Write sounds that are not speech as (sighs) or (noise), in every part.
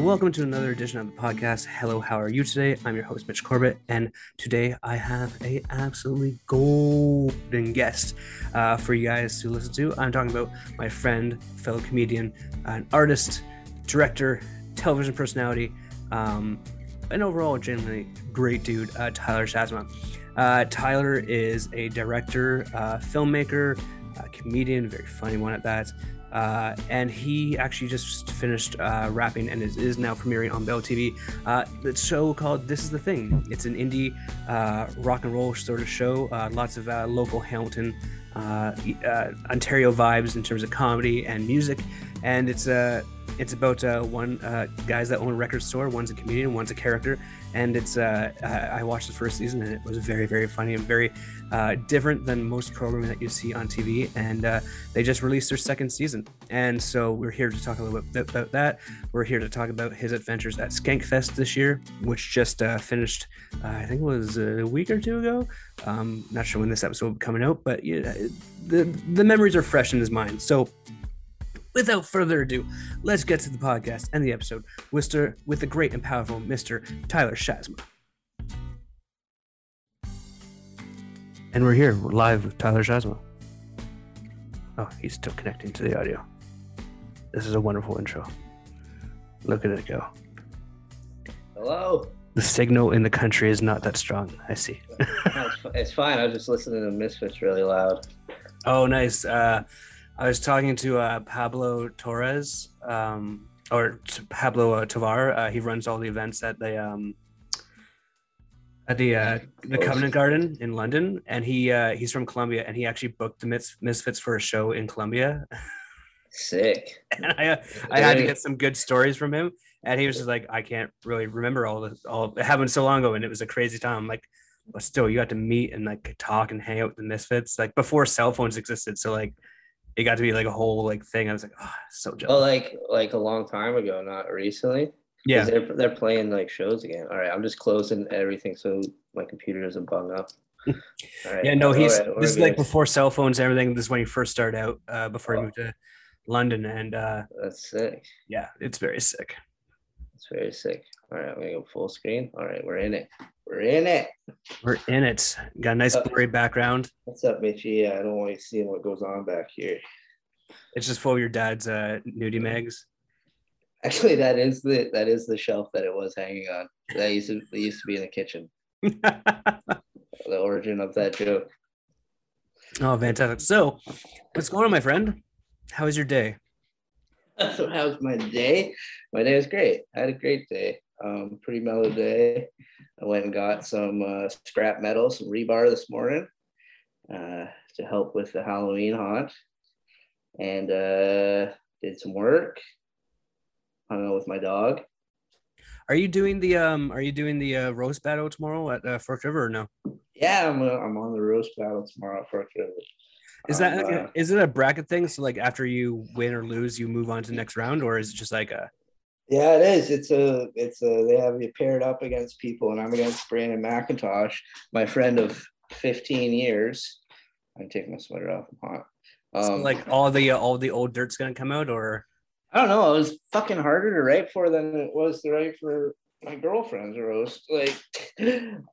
Welcome to another edition of the podcast. Hello, how are you today? I'm your host, Mitch Corbett, and today I have a absolutely golden guest uh, for you guys to listen to. I'm talking about my friend, fellow comedian, an artist, director, television personality, um, overall genuinely great dude, uh, Tyler Shazma. Uh, Tyler is a director, uh, filmmaker, comedian, very funny one at that. Uh, and he actually just finished uh, wrapping and is, is, now premiering on Bell TV. Uh, the show called This Is the Thing. It's an indie uh, rock and roll sort of show. Uh, lots of uh, local Hamilton, Ontario vibes in terms of comedy and music. And it's a it's about one guys that own a record store. One's a comedian, one's a character, and it's uh, I watched the first season and it was very very funny and very uh, different than most programming that you see on TV. And uh, they just released their second season, and so we're here to talk a little bit about that. We're here to talk about his adventures at Skankfest this year, which just uh, finished. Uh, I think it was a week or two ago. Um, not sure when this episode will be coming out, but yeah, the the memories are fresh in his mind. So without further ado, let's get to the podcast and the episode with, with the great and powerful Mr. Tyler Shazma. And we're here, we're live with Tyler Shazma. Oh, he's still connecting to the audio. This is a wonderful intro. Look at it go. Hello. The signal in the country is not that strong. I see. (laughs) it's fine. I was just listening to Misfits really loud. Oh, nice. Uh, I was talking to uh, Pablo Torres, um, or Pablo uh, Tovar. Uh, he runs all the events at the um, at the uh, the Covent Garden in London, and he uh, he's from Colombia, and he actually booked the Mis- Misfits for a show in Colombia. Sick. (laughs) and I uh, I had to get some good stories from him, and he was just like, I can't really remember all the all it happened so long ago, and it was a crazy time. I'm like, but still, you got to meet and like talk and hang out with the Misfits like before cell phones existed. So like it got to be like a whole like thing. I was like, oh, so jealous. Oh, like like a long time ago, not recently. Yeah, they're they're playing like shows again. All right, I'm just closing everything so my computer doesn't bung up. (laughs) Yeah, no, he's right, this is like before cell phones and everything. This is when he first started out uh, before oh. he moved to London, and uh, that's sick. Yeah, it's very sick. It's very sick. All right, I'm gonna go full screen. All right, we're in it. We're in it. We're in it. Got a nice uh, blurry background. What's up, Mitchy? Yeah, I don't want you seeing what goes on back here. It's just full of your dad's uh, nudie mags. Actually, that is the that is the shelf that it was hanging on. That used to used to be in the kitchen. (laughs) the origin of that joke. Oh, fantastic! So, what's going on, my friend? How was your day? (laughs) So, how's my day? My day was great. I had a great day. Um, pretty mellow day. I went and got some uh, scrap metal, some rebar this morning uh, to help with the Halloween haunt, and uh, did some work. Hung out with my dog. Are you doing the um? Are you doing the uh, roast battle tomorrow at uh, Fork River or no? Yeah, I'm uh, I'm on the roast battle tomorrow at Fork River. Is that um, is it a bracket thing? So like after you win or lose, you move on to the next round, or is it just like a yeah, it is. It's a, it's a, they have you paired up against people, and I'm against Brandon McIntosh, my friend of 15 years. I'm taking my sweater off. I'm hot. Um, so like all the, uh, all the old dirt's gonna come out, or I don't know. It was fucking harder to write for than it was to write for my girlfriend's roast. Like, (laughs)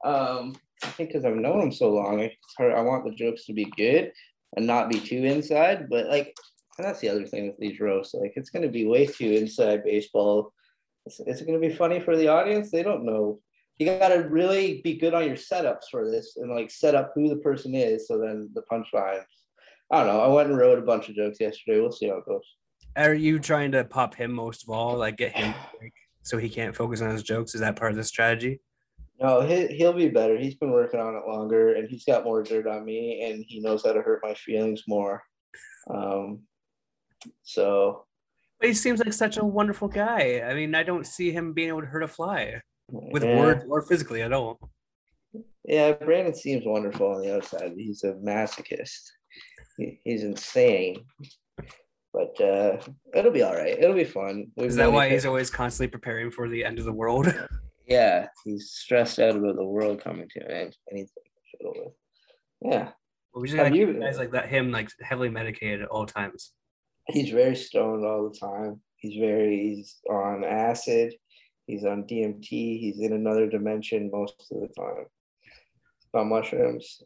um, I think because I've known him so long, it's hard. I want the jokes to be good and not be too inside, but like and that's the other thing with these roasts. Like it's going to be way too inside baseball. Is, is it going to be funny for the audience? They don't know. You got to really be good on your setups for this and like set up who the person is. So then the punchlines. I don't know. I went and wrote a bunch of jokes yesterday. We'll see how it goes. Are you trying to pop him most of all? Like get him like, so he can't focus on his jokes? Is that part of the strategy? No, he, he'll be better. He's been working on it longer and he's got more dirt on me and he knows how to hurt my feelings more. Um, so, but he seems like such a wonderful guy. I mean, I don't see him being able to hurt a fly with yeah. words or physically at all. Yeah, Brandon seems wonderful on the outside. He's a masochist. He, he's insane. But uh, it'll be all right. It'll be fun. We've Is that why he's always constantly preparing for the end of the world? (laughs) yeah, he's stressed out about the world coming to an end. Anything. Yeah. Well, we just got guys like that. Him like heavily medicated at all times he's very stoned all the time. he's very he's on acid, he's on DMT, he's in another dimension most of the time. On mushrooms,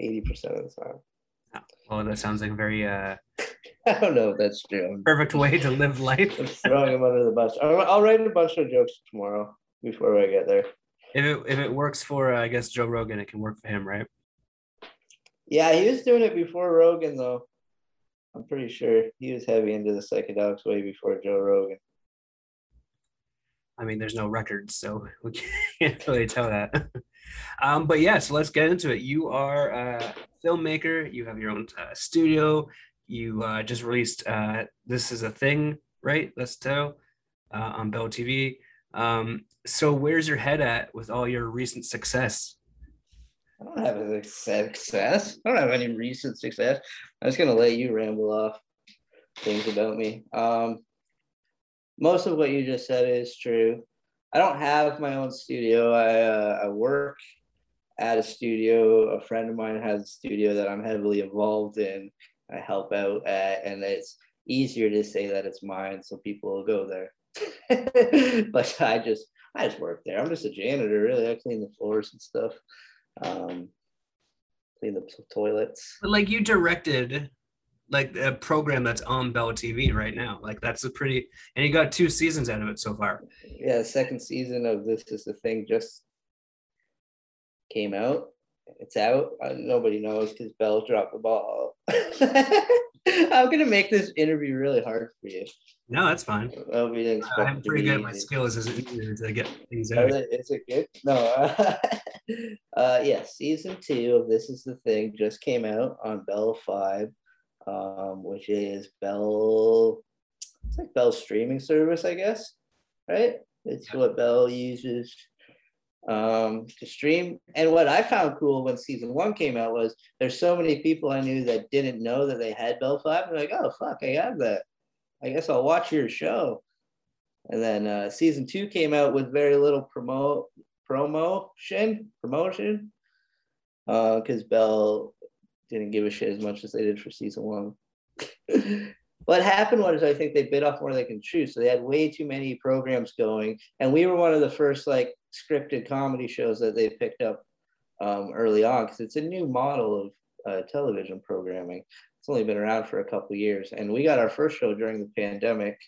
80% of the time. Well, that sounds like a very uh, (laughs) I don't know if that's true. perfect way to live life. I'm throwing him under the bus. I'll, I'll write a bunch of jokes tomorrow before I get there. If it if it works for uh, I guess Joe Rogan, it can work for him, right? Yeah, he was doing it before Rogan, though. I'm pretty sure he was heavy into the psychedelics way before Joe Rogan. I mean, there's no records, so (laughs) we can't really tell that. (laughs) um, but yeah, so let's get into it. You are a filmmaker. You have your own uh, studio. You uh, just released uh, "This Is a Thing," right? Let's tell uh, on Bell TV. Um, so where's your head at with all your recent success? I don't have a success. I don't have any recent success. I'm just gonna let you ramble off things about me. Um, most of what you just said is true. I don't have my own studio. I uh, I work at a studio. A friend of mine has a studio that I'm heavily involved in. I help out at, and it's easier to say that it's mine, so people will go there. (laughs) but I just I just work there. I'm just a janitor, really. I clean the floors and stuff. Um, clean the toilets. But like you directed like a program that's on Bell TV right now. Like that's a pretty and you got two seasons out of it so far. Yeah, the second season of This Is the Thing just came out. It's out. Uh, nobody knows because Bell dropped the ball. (laughs) I'm gonna make this interview really hard for you. No, that's fine. Well, we didn't expect I'm pretty good at my skills as an interviewer to get things out. they- Is it good? No. Uh, (laughs) uh, yeah, season two of This Is the Thing just came out on Bell Fibe, um, which is Bell, it's like Bell's streaming service, I guess, right? It's what Bell uses um, to stream. And what I found cool when season one came out was there's so many people I knew that didn't know that they had Bell Fibe. They're like, oh, fuck, I have that. I guess I'll watch your show. And then uh, season two came out with very little promo promotion promotion because Bell didn't give a shit as much as they did for season one. (laughs) what happened was I think they bit off more than they can chew, so they had way too many programs going, and we were one of the first like scripted comedy shows that they picked up um, early on because it's a new model of uh, television programming. It's only been around for a couple years, and we got our first show during the pandemic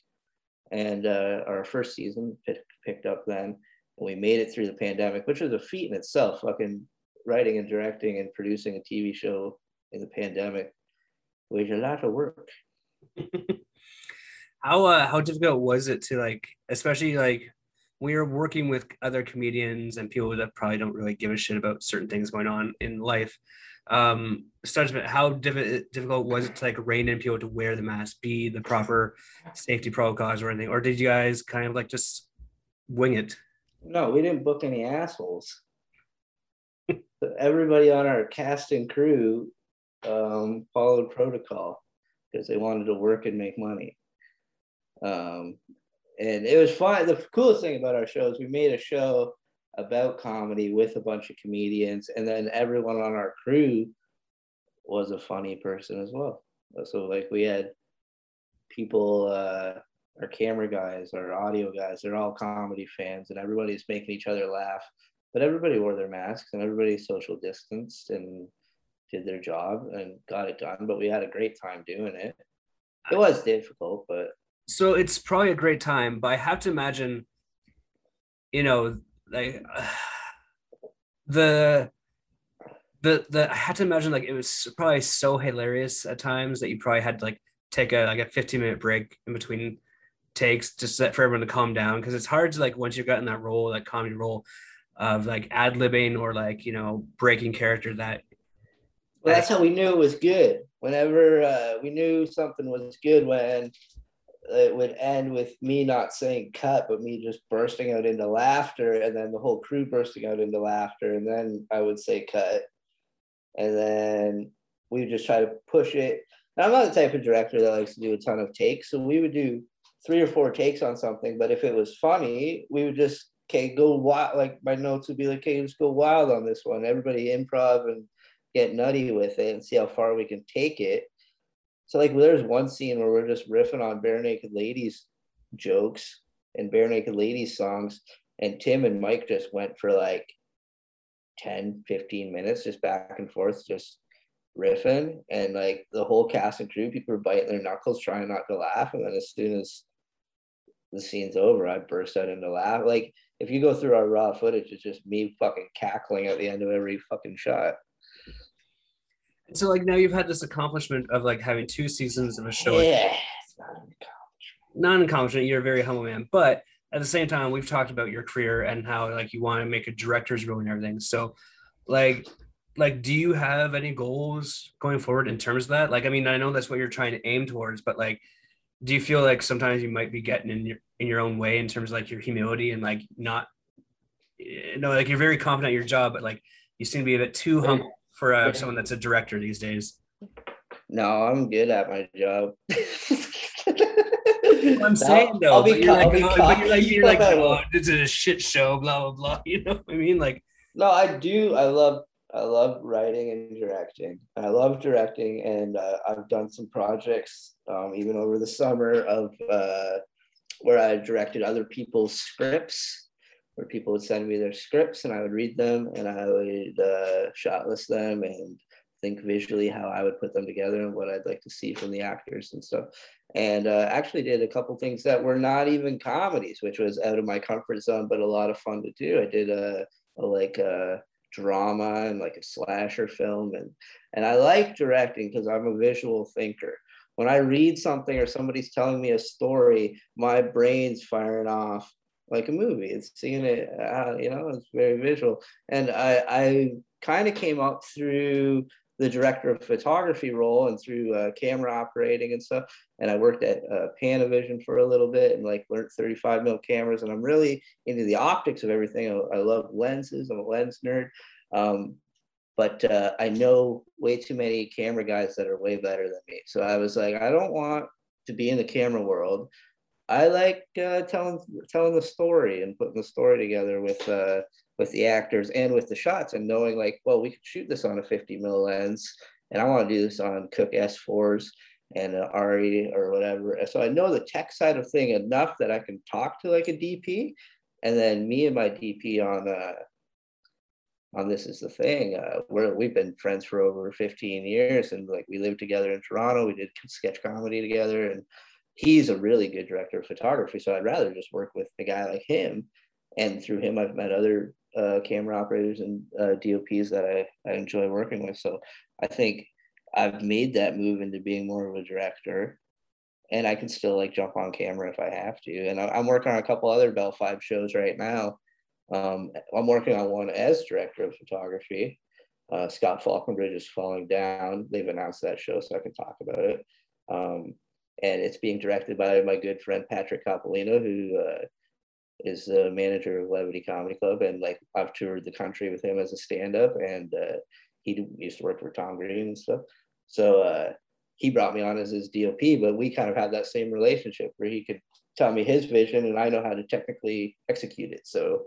and uh, our first season pick, picked up then and we made it through the pandemic which was a feat in itself fucking writing and directing and producing a tv show in the pandemic was a lot of work (laughs) How uh how difficult was it to like especially like when you're working with other comedians and people that probably don't really give a shit about certain things going on in life. Um starts with how diff- difficult was it to like rein in people to wear the mask, be the proper safety protocols or anything? Or did you guys kind of like just wing it? no we didn't book any assholes (laughs) everybody on our cast and crew um, followed protocol because they wanted to work and make money um, and it was fun. The coolest thing about our show is we made a show about comedy with a bunch of comedians, and then everyone on our crew was a funny person as well. So like we had people, uh, our camera guys, our audio guys, they're all comedy fans, and everybody's making each other laugh. But everybody wore their masks and everybody social distanced and did their job and got it done. But we had a great time doing it. It was difficult, but so it's probably a great time but i have to imagine you know like (sighs) the the the i had to imagine like it was probably so hilarious at times that you probably had to like take a like a 15 minute break in between takes just for everyone to calm down because it's hard to like once you've gotten that role that comedy role of like ad-libbing or like you know breaking character that Well, that's how we knew it was good. Whenever uh, we knew something was good, when it would end with me not saying cut, but me just bursting out into laughter, and then the whole crew bursting out into laughter, and then I would say cut, and then we would just try to push it. I'm not the type of director that likes to do a ton of takes, so we would do three or four takes on something. But if it was funny, we would just okay go wild. Like my notes would be like, okay, let's go wild on this one. Everybody improv and get nutty with it and see how far we can take it. So like there's one scene where we're just riffing on Barenaked Ladies jokes and Barenaked Ladies songs. And Tim and Mike just went for like 10, 15 minutes, just back and forth, just riffing. And like the whole cast and crew, people were biting their knuckles, trying not to laugh. And then as soon as the scene's over, I burst out into laugh. Like if you go through our raw footage, it's just me fucking cackling at the end of every fucking shot. So like now you've had this accomplishment of like having two seasons of a show. Yeah, it's not an accomplishment. Not an accomplishment. You're a very humble man, but at the same time, we've talked about your career and how like you want to make a director's role and everything. So, like, like, do you have any goals going forward in terms of that? Like, I mean, I know that's what you're trying to aim towards, but like, do you feel like sometimes you might be getting in your in your own way in terms of like your humility and like not, you know, like you're very confident your job, but like you seem to be a bit too humble for uh, someone that's a director these days. No, I'm good at my job. (laughs) I'm saying though, I'll but be you're, like, oh, but you're like, you're like, (laughs) oh, this is a shit show, blah blah blah. (laughs) You know what I mean? Like, No, I do. I love I love writing and directing. I love directing, and uh, I've done some projects um, even over the summer of uh, where I directed other people's scripts, where people would send me their scripts, and I would read them, and I would uh, shot list them and think visually how I would put them together and what I'd like to see from the actors and stuff. And uh, actually did a couple things that were not even comedies, which was out of my comfort zone, but a lot of fun to do. I did a, a like a drama and like a slasher film, and and I like directing because I'm a visual thinker. When I read something or somebody's telling me a story, my brain's firing off like a movie. It's seeing it, uh, you know, it's very visual. And I, I kind of came up through the director of photography role and through uh, camera operating and stuff. And I worked at uh, Panavision for a little bit and like learned 35 mil cameras. And I'm really into the optics of everything. I, love lenses. I'm a lens nerd. Um, but uh, I know way too many camera guys that are way better than me. So I was like, I don't want to be in the camera world. I like uh, telling telling the story and putting the story together with uh, with the actors and with the shots and knowing like, well, we could shoot this on a 50 mil lens, and I want to do this on Cooke S4s and an ARRI or whatever. So I know the tech side of thing enough that I can talk to like a DP, and then me and my DP on uh, on this is the thing. Uh, we're we've been friends for over 15 years, and like we lived together in Toronto. We did sketch comedy together, and he's a really good director of photography. So I'd rather just work with a guy like him. And through him, I've met other uh, camera operators and uh, DOPs that I, I enjoy working with. So I think I've made that move into being more of a director. And I can still like jump on camera if I have to. And I'm working on a couple other Bell Fibe shows right now. Um, I'm working on one as director of photography. Uh, Scott Falconbridge is falling down. They've announced that show, so I can talk about it. Um, and it's being directed by my good friend Patrick Coppolino, who uh, is the manager of Levity Comedy Club, and like I've toured the country with him as a stand-up, and uh, he used to work for Tom Green and stuff. So uh, he brought me on as his DOP, but we kind of had that same relationship where he could tell me his vision, and I know how to technically execute it. So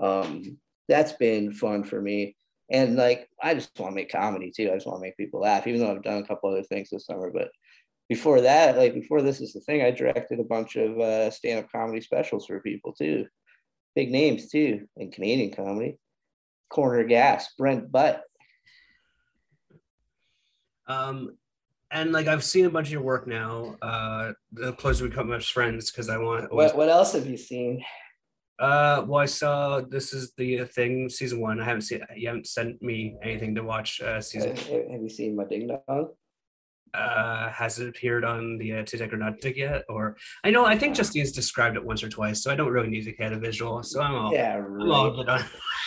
um, that's been fun for me. And like, I just want to make comedy too. I just want to make people laugh, even though I've done a couple other things this summer. But before that, like before this is the thing, I directed a bunch of uh, stand-up comedy specials for people too, big names too in Canadian comedy. Corner Gas, Brent Butt. Um, and like I've seen a bunch of your work now. Uh, the closer we become as friends, because I want. What What else have you seen? Uh, well, I saw this is the thing season one. I haven't seen. You haven't sent me anything to watch. Uh, season. Have you seen my Ding Dong? Uh, has it appeared on the uh, Not yet? Or I know I think Justine's described it once or twice, so I don't really need to get a visual. So I'm all. Yeah, I'm all right. good on.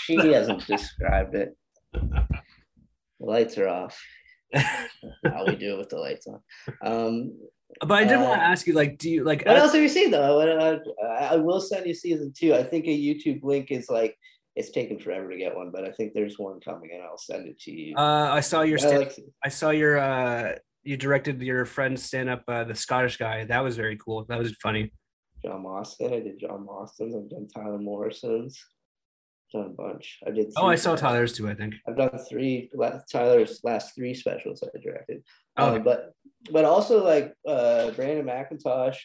She hasn't described it. The lights are off. (laughs) How we do it with the lights on. Um, But I did want Uh, to ask you, like, do you like? what uh, else have you seen though? What, uh, I will send you season two. I think a YouTube link is like it's taken forever to get one, but I think there's one coming and I'll send it to you. Uh, I saw your I stand- like- I saw your uh you directed your friend stand up uh, the Scottish guy. That was very cool. That was funny. John Mostyn. I did John Mostyn's. I've done Tyler Morrison's. Done a bunch. I did. Oh, I saw Tyler's too, I think. I've done three la- Tyler's last three specials I directed. Oh. Um, but but also like uh, Brandon McIntosh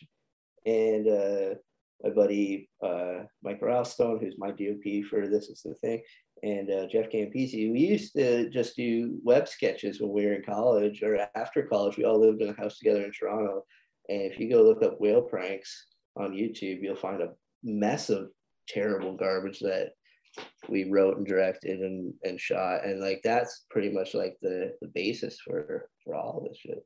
and uh, my buddy uh, Mike Ralstone, who's my DOP for This Is the Thing, and uh, Jeff Campisi. We used to just do web sketches when we were in college or after college. We all lived in a house together in Toronto. And if you go look up whale pranks on YouTube, you'll find a mess of terrible garbage that we wrote and directed and, and shot. And like that's pretty much like the, the basis for for all this shit.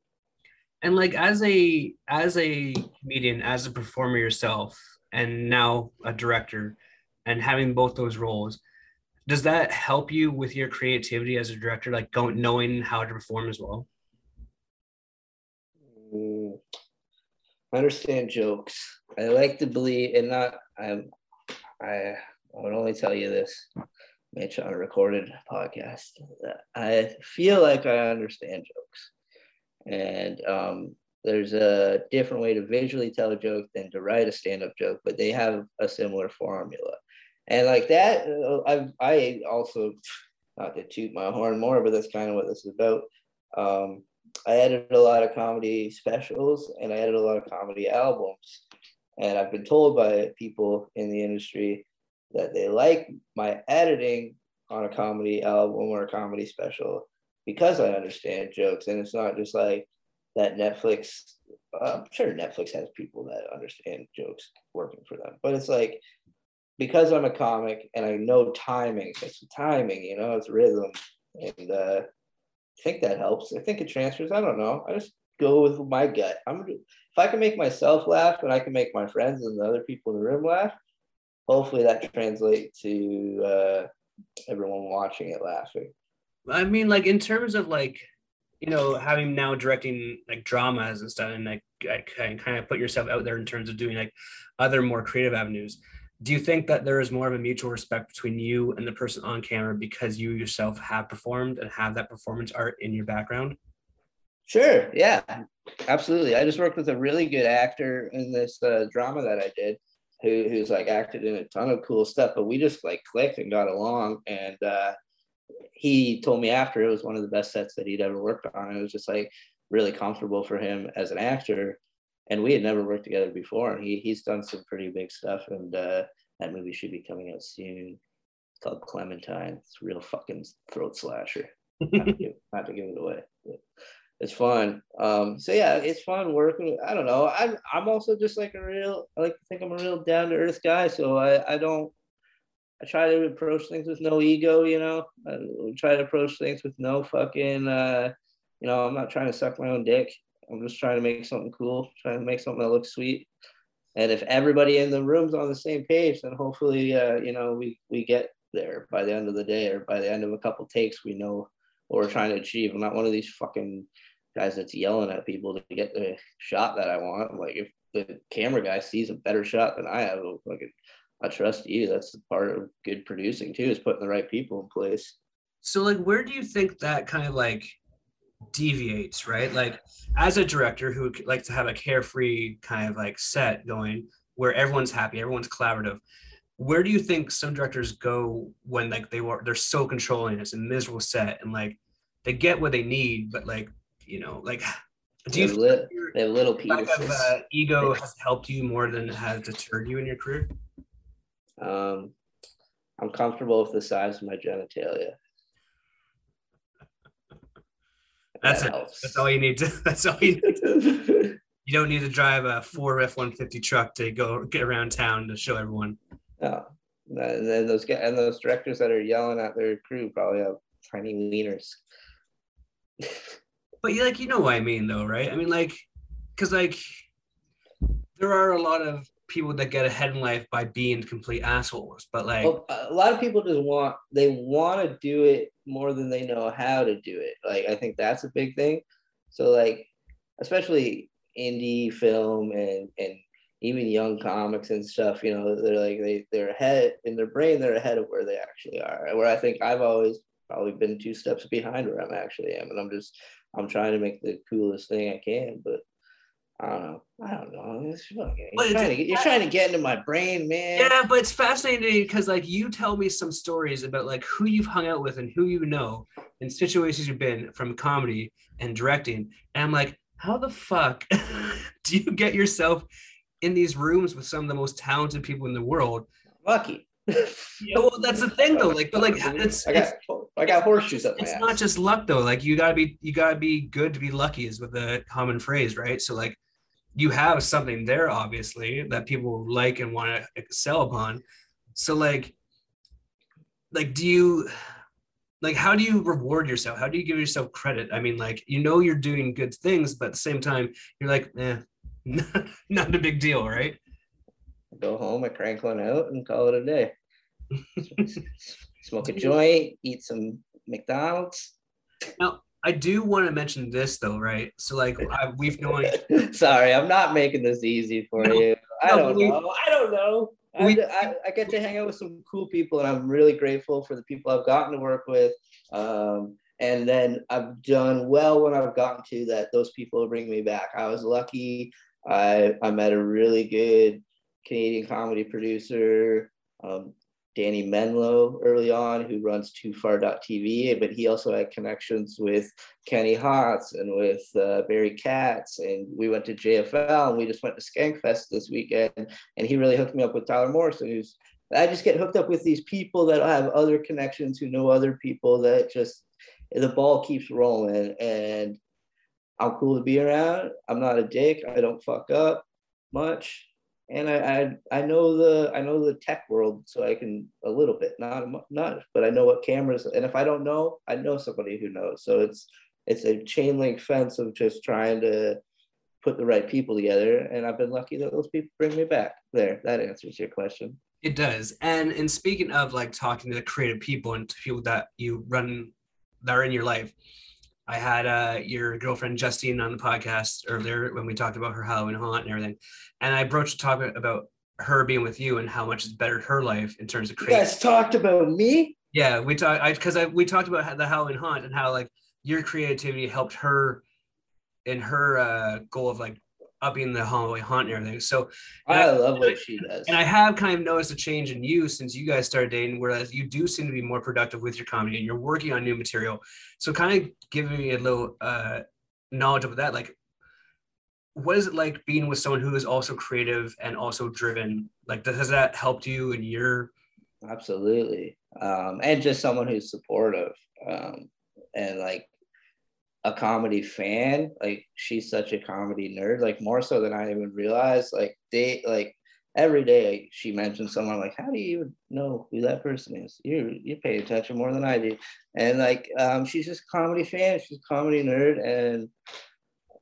And like as a as a comedian, as a performer yourself, and now a director, and having both those roles, does that help you with your creativity as a director, like going knowing how to perform as well? Mm, I understand jokes. I like to believe, and not I'm. I I would only tell you this, Mitch, on a recorded podcast. I feel like I understand jokes, and um, there's a different way to visually tell a joke than to write a stand-up joke, but they have a similar formula and like that uh, i i also not to toot my horn more but that's kind of what this is about. Um, i edited a lot of comedy specials and i edited a lot of comedy albums. And i've been told by people in the industry that they like my editing on a comedy album or a comedy special because i understand jokes. And it's not just like that netflix i'm sure netflix has people that understand jokes working for them but it's like because I'm a comic and I know timing, it's timing, you know, it's rhythm. And uh, I think that helps. I think it transfers. I don't know. I just go with my gut. I'm if I can make myself laugh and I can make my friends and the other people in the room laugh, hopefully that translates to uh, everyone watching it laughing. I mean, like in terms of like, you know, having now directing like dramas and stuff, and like, like kind of put yourself out there in terms of doing like other more creative avenues do you think that there is more of a mutual respect between you and the person on camera because you yourself have performed and have that performance art in your background? Sure yeah absolutely. I just worked with a really good actor in this uh, drama that i did who, who's like acted in a ton of cool stuff but we just like clicked and got along and uh, he told me after it was one of the best sets that he'd ever worked on it was just like really comfortable for him as an actor and we had never worked together before. And he he's done some pretty big stuff, and uh, that movie should be coming out soon. It's called Clementine. It's a real fucking throat slasher. not, to give, (laughs) not to give it away. it's fun. Um, so yeah, it's fun working. I don't know. I'm I'm also just like a real. I like to think I'm a real down to earth guy. So I I don't. I try to approach things with no ego. You know, I try to approach things with no fucking. Uh, you know, I'm not trying to suck my own dick. I'm just trying to make something cool, trying to make something that looks sweet. And if everybody in the room's on the same page, then hopefully, uh, you know, we we get there by the end of the day or by the end of a couple takes, we know what we're trying to achieve. I'm not one of these fucking guys that's yelling at people to get the shot that I want. Like if the camera guy sees a better shot than I have, like I trust you. That's the part of good producing too, is putting the right people in place. So like where do you think that kind of like deviates, right? Like as a director who likes to have a carefree kind of like set going where everyone's happy, everyone's collaborative. Where do you think some directors go when like they were they're so controlling it's a miserable set and like they get what they need, but like you know like (sighs) do you they have little pieces. Of, uh, ego has helped you more than it has deterred you in your career? Um, I'm comfortable with the size of my genitalia. That's that it. That's all you need to. (laughs) That's all you need. To, you don't need to drive a four F one fifty truck to go get around town to show everyone. No, and then those get and those directors that are yelling at their crew probably have tiny wieners. but you like you know what I mean though, right? I mean like, because like there are a lot of people that get ahead in life by being complete assholes but like well, a lot of people just want they want to do it more than they know how to do it. Like i think that's a big thing. So like especially indie film and and even young comics and stuff you know they're like they they're ahead in their brain they're ahead of where they actually are. Where i think i've always probably been two steps behind where i'm actually am. And i'm just i'm trying to make the coolest thing i can but I don't know. I don't know. It's fucking, you're, trying to get, you're trying to get into my brain, man. Yeah, but it's fascinating because like you tell me some stories about like who you've hung out with and who you know in situations you've been from comedy and directing. And I'm like, how the fuck (laughs) do you get yourself in these rooms with some of the most talented people in the world. Lucky. Yeah, well, that's the thing though. Like, but like, (laughs) it's I got I got horseshoes up it's ass. not just luck though. Like, you gotta be you gotta be good to be lucky is with the common phrase, right? So like, you have something there obviously that people like and want to excel upon. So like, like, do you? Like, how do you reward yourself? How do you give yourself credit? I mean, like, you know, you're doing good things, but at the same time, you're like, eh, (laughs) not a big deal, right? Go home, I crank one out, and call it a day. (laughs) Smoke a joint, eat some McDonald's. Now, I do want to mention this though, right? So, like, I, we've known (laughs) Sorry, I'm not making this easy for No, you. I no, don't we- know. I don't know. I, we- I, I get to hang out with some cool people, and I'm really grateful for the people I've gotten to work with. Um, and then I've done well when I've gotten to that. Those people bring me back. I was lucky. I I met a really good Canadian comedy producer, um, Danny Menlo, early on, who runs TooFar.tv, but he also had connections with Kenny Hotz and with uh, Barry Katz, and we went to JFL, and we just went to Skankfest this weekend, and he really hooked me up with Tyler Morrison, who's I just get hooked up with these people that have other connections who know other people that just the ball keeps rolling and I'm cool to be around. I'm not a dick. I don't fuck up much. And I, I I know the I know the tech world, so I can a little bit, not not, but I know what cameras. And if I don't know, I know somebody who knows. So it's it's a chain link fence of just trying to put the right people together. And I've been lucky that those people bring me back. There, that answers your question. It does. And and speaking of like talking to the creative people and to people that you run that are in your life, I had uh your girlfriend Justine on the podcast earlier when we talked about her Halloween haunt and everything. And I broached a topic about her being with you and how much it's bettered her life in terms of You creative. guys talked about me. Yeah, we talked I because I we talked about the Halloween haunt and how like your creativity helped her in her uh goal of like upping the Halloween haunt and everything. So I love what she does. and I have kind of noticed a change in you since you guys started dating, whereas you do seem to be more productive with your comedy and you're working on new material. So kind of giving me a little uh knowledge of that, like what is it like being with someone who is also creative and also driven? Like does- has that helped you in your Absolutely. Um, and just someone who's supportive um, and like a comedy fan. Like she's such a comedy nerd, like more so than I even realized. Like they like every day she mentions someone like, how do you even know who that person is? You you pay attention more than I do. And like um, she's just a comedy fan, she's a comedy nerd, and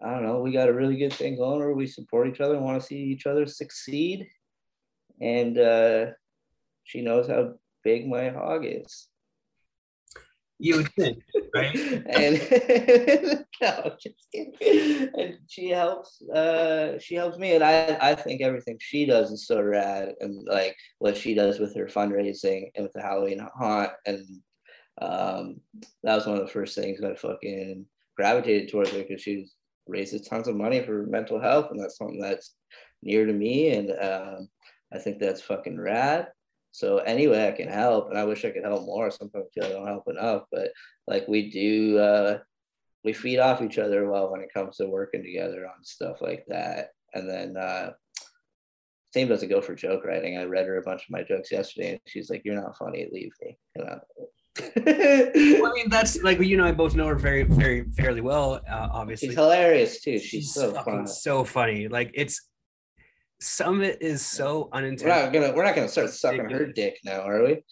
I don't know, we got a really good thing going where we support each other and want to see each other succeed. And uh she knows how big my hog is. You would think, right? (laughs) and (laughs) no, just kidding. And she helps uh she helps me and I I think everything she does is so rad and like what she does with her fundraising and with the Halloween haunt and um that was one of the first things I fucking gravitated towards her because she raises tons of money for mental health and that's something that's near to me and um I think that's fucking rad. So anyway, I can help, and I wish I could help more. Sometimes I feel I don't help enough, but like we do, uh, we feed off each other well when it comes to working together on stuff like that. And then uh, same doesn't go for joke writing. I read her a bunch of my jokes yesterday, and she's like, "You're not funny. Leave me." You know? Well, I mean, that's like you know, I both know her very, very fairly well, uh, obviously. she's hilarious too. She's, She's so fucking fun. so funny. Like it's some of it is so We're unintentional. not gonna we're not gonna start sucking her dick now, are we?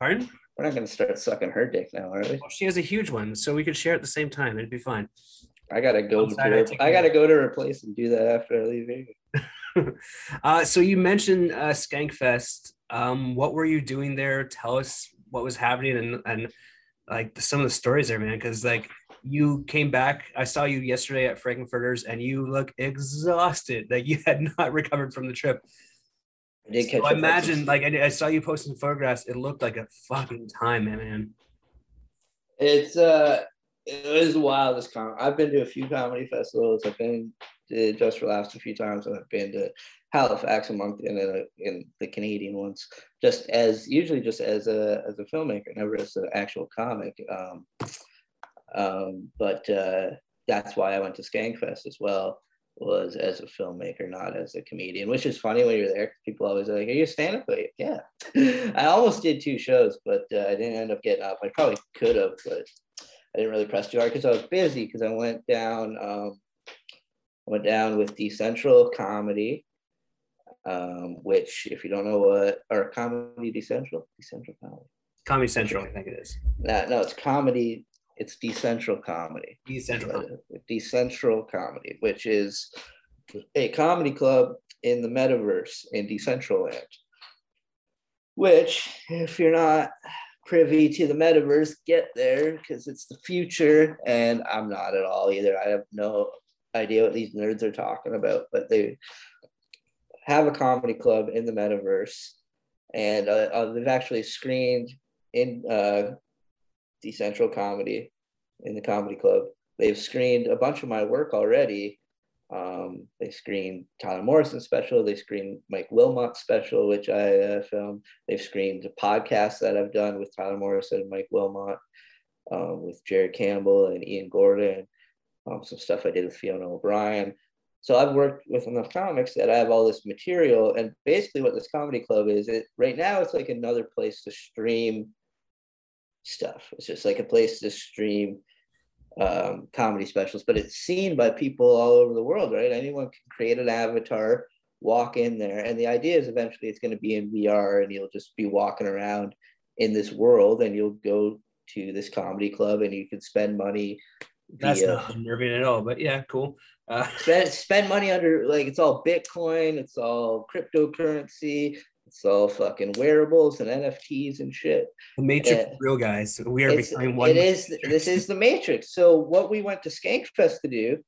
Pardon? We're not gonna start sucking her dick now, are we? Well, she has a huge one, so we could share at the same time. It'd be fine. I gotta go. To I her, take I gotta go to her place and do that after I leave here. (laughs) uh, so you mentioned uh, Skankfest. Um, what were you doing there? Tell us what was happening and and like some of the stories there, man. Because like you came back, I saw you yesterday at Frankenfurters, and you look exhausted. That you had (laughs) not recovered from the trip. I did catch. So I imagine, like I, I saw you posting photographs. It looked like a fucking time, man. man. It's uh, it was the wildest con. I've been to a few comedy festivals. I've been to Just for Laughs a few times, and I've been to Halifax a month in uh, in the Canadian ones. Just as usually, just as a as a filmmaker, never as an actual comic. Um, um, but uh, that's why I went to Skankfest as well. was as a filmmaker, not as a comedian, which is funny when you're there. People always are like, Are you a stand up? Yeah. (laughs) I almost did two shows, but uh, I didn't end up getting up. I probably could have, but I didn't really press too hard because I was busy because I went down. Um, went down with Decentral Comedy, um, which, if you don't know what, or Comedy Decentral, Decentral Comedy. Comedy Central, I think it is. No, no, it's comedy. It's Decentral Comedy. Decentral. Decentral Comedy, which is a comedy club in the metaverse in Decentraland. Which, if you're not privy to the metaverse, get there because it's the future. And I'm not at all either. I have no idea what these nerds are talking about, but they have a comedy club in the metaverse. And uh, uh, they've actually screened in uh, Decentral Comedy in the comedy club. They've screened a bunch of my work already. Um, they screened Tyler Morrison special. They screened Mike Wilmot special, which I uh, filmed. They've screened a podcast that I've done with Tyler Morrison and Mike Wilmot, um, with Jared Campbell and Ian Gordon. Um, some stuff I did with Fiona O'Brien. So I've worked with enough comics that I have all this material. And basically, what this comedy club is, it right now it's like another place to stream stuff. It's just like a place to stream um, comedy specials, but it's seen by people all over the world, right? Anyone can create an avatar, walk in there, and the idea is eventually it's going to be in VR, and you'll just be walking around in this world, and you'll go to this comedy club, and you can spend money. That's via, not unnerving at all, but yeah, cool. Uh, spend (laughs) spend money under like it's all Bitcoin, it's all cryptocurrency, it's all fucking wearables and NFTs and shit. The Matrix, and real guys. We are becoming one. It is. Matrix. This is the Matrix. So what we went to Skankfest to do,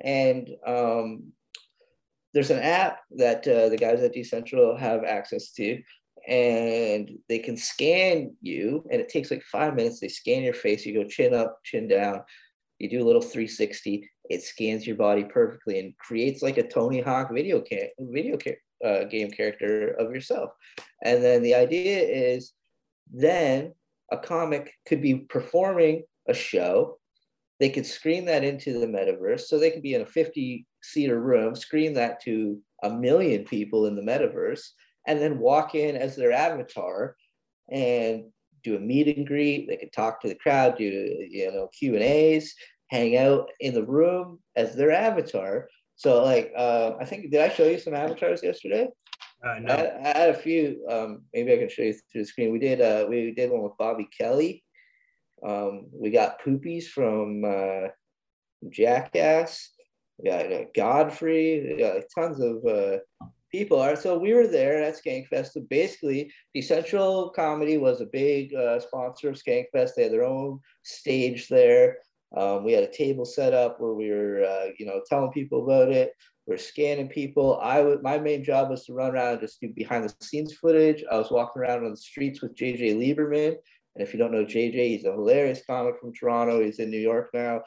and um, there's an app that uh, the guys at Decentral have access to, and they can scan you, and it takes like five minutes. They scan your face. You go chin up, chin down. You do a little 360. It scans your body perfectly and creates like a Tony Hawk video ca- video ca- uh, game character of yourself. And then the idea is then a comic could be performing a show. They could screen that into the metaverse. So they could be in a 50 seater room, screen that to a million people in the metaverse, and then walk in as their avatar and do a meet and greet. They could talk to the crowd, do you know Q and A's, hang out in the room as their avatar, so like, uh, I think did I show you some avatars yesterday? Uh, no. I, I, had a few. Um, maybe I can show you through the screen. We did. Uh, we did one with Bobby Kelly. Um, we got Poopies from uh, Jackass. We got uh, Godfrey. We got like, tons of uh, people. Are so we were there at Skankfest. So basically, Decentral Comedy was a big uh, sponsor of Skankfest. They had their own stage there. Um, we had a table set up where we were, uh, you know, telling people about it. We are scanning people. I would, my main job was to run around and just do behind the scenes footage. I was walking around on the streets with JJ Lieberman. And if you don't know JJ, he's a hilarious comic from Toronto. He's in New York now.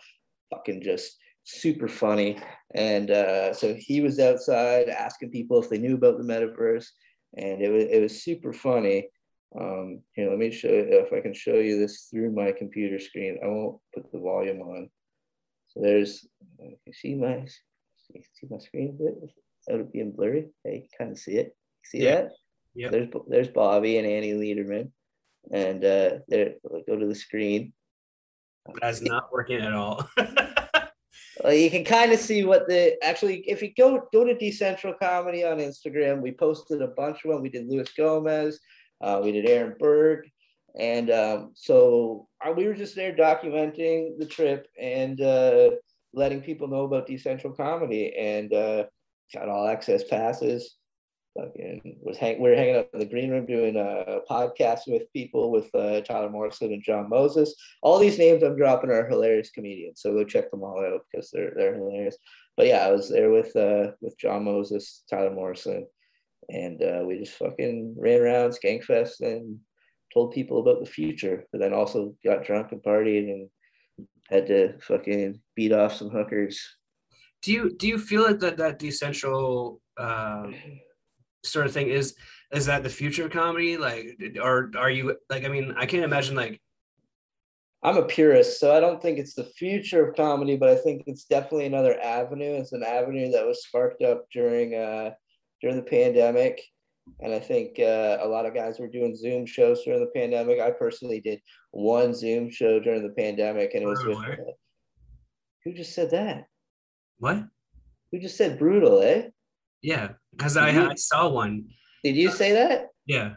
Fucking just super funny. And uh, so he was outside asking people if they knew about the metaverse. And it was, it was super funny. Um, here, let me show you if I can show you this through my computer screen. I won't put the volume on. So there's, you see my, see my screen a bit without it being blurry? Hey, you kind of see it. See yeah. that? Yeah. There's there's Bobby and Annie Lederman, and uh, there go to the screen. That's not working at all. (laughs) well, you can kind of see what the actually if you go go to Decentral Comedy on Instagram, we posted a bunch of them. We did Luis Gomez. Uh, we did Aaron Berg. And um, so uh, we were just there documenting the trip and uh, letting people know about Decentral Comedy and uh, got all access passes. Fucking was hang- we were hanging out in the green room doing a podcast with people with uh, Tyler Morrison and John Moses. All these names I'm dropping are hilarious comedians, so go check them all out because they're they're hilarious. But yeah, I was there with uh, with John Moses, Tyler Morrison, and uh, we just fucking ran around Skankfest and told people about the future, but then also got drunk and partied and had to fucking beat off some hookers. Do you do you feel like that that decentral um, sort of thing is is that the future of comedy? Like, or are you like? I mean, I can't imagine like I'm a purist, so I don't think it's the future of comedy, but I think it's definitely another avenue. It's an avenue that was sparked up during uh, during the pandemic, and I think uh, a lot of guys were doing Zoom shows during the pandemic. I personally did one Zoom show during the pandemic, and it was with. Uh, who just said that? What? Who just said brutal? Eh? Yeah, because I, I saw one. Did you say that? Yeah.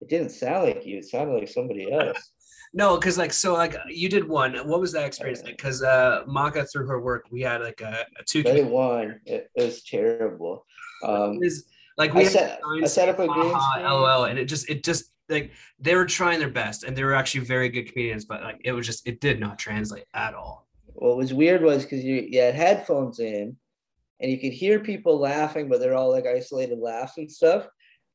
It didn't sound like you. It sounded like somebody else. (laughs) No, because like so like you did one. What was that experience like? Because uh Maka through her work, we had like a, a two. Did one. It, it was terrible. Um, was, like we I set, I set up a green screen. LOL, and it just it just like they were trying their best, and they were actually very good comedians, but like it was just it did not translate at all. What was weird was because you, you had headphones in, and you could hear people laughing, but they're all like isolated laughs and stuff,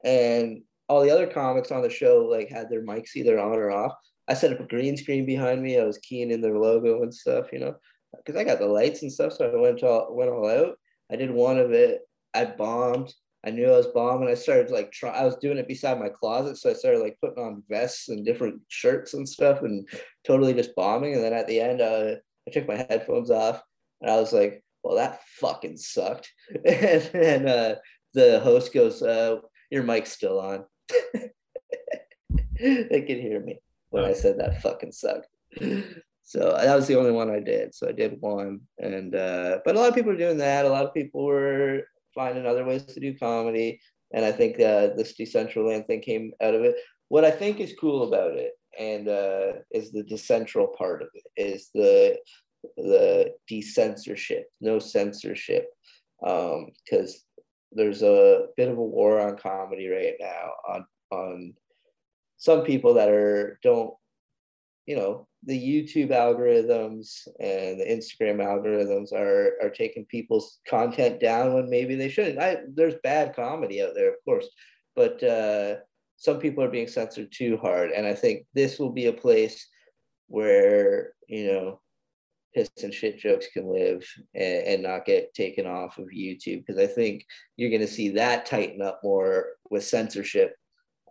and all the other comics on the show like had their mics either on or off. I set up a green screen behind me. I was keying in their logo and stuff, you know, because I got the lights and stuff. So I went all went all out. I did one of it. I bombed. I knew I was bombing. I started like try. I was doing it beside my closet, so I started like putting on vests and different shirts and stuff, and totally just bombing. And then at the end, uh, I took my headphones off, and I was like, "Well, that fucking sucked." (laughs) and then uh, the host goes, uh, "Your mic's still on." (laughs) they could hear me when I said that fucking sucked. So that was the only one I did. So I did one, and uh, but a lot of people are doing that. A lot of people were finding other ways to do comedy, and I think uh, this Decentraland thing came out of it. What I think is cool about it, and uh, is the decentral part of it, is the the decensorship, no censorship, because um, there's a bit of a war on comedy right now on on some people that are don't you know the youtube algorithms and the instagram algorithms are are taking people's content down when maybe they shouldn't. I, there's bad comedy out there of course but uh, some people are being censored too hard. And i think this will be a place where you know piss and shit jokes can live and, and not get taken off of youtube. Because i think you're going to see that tighten up more with censorship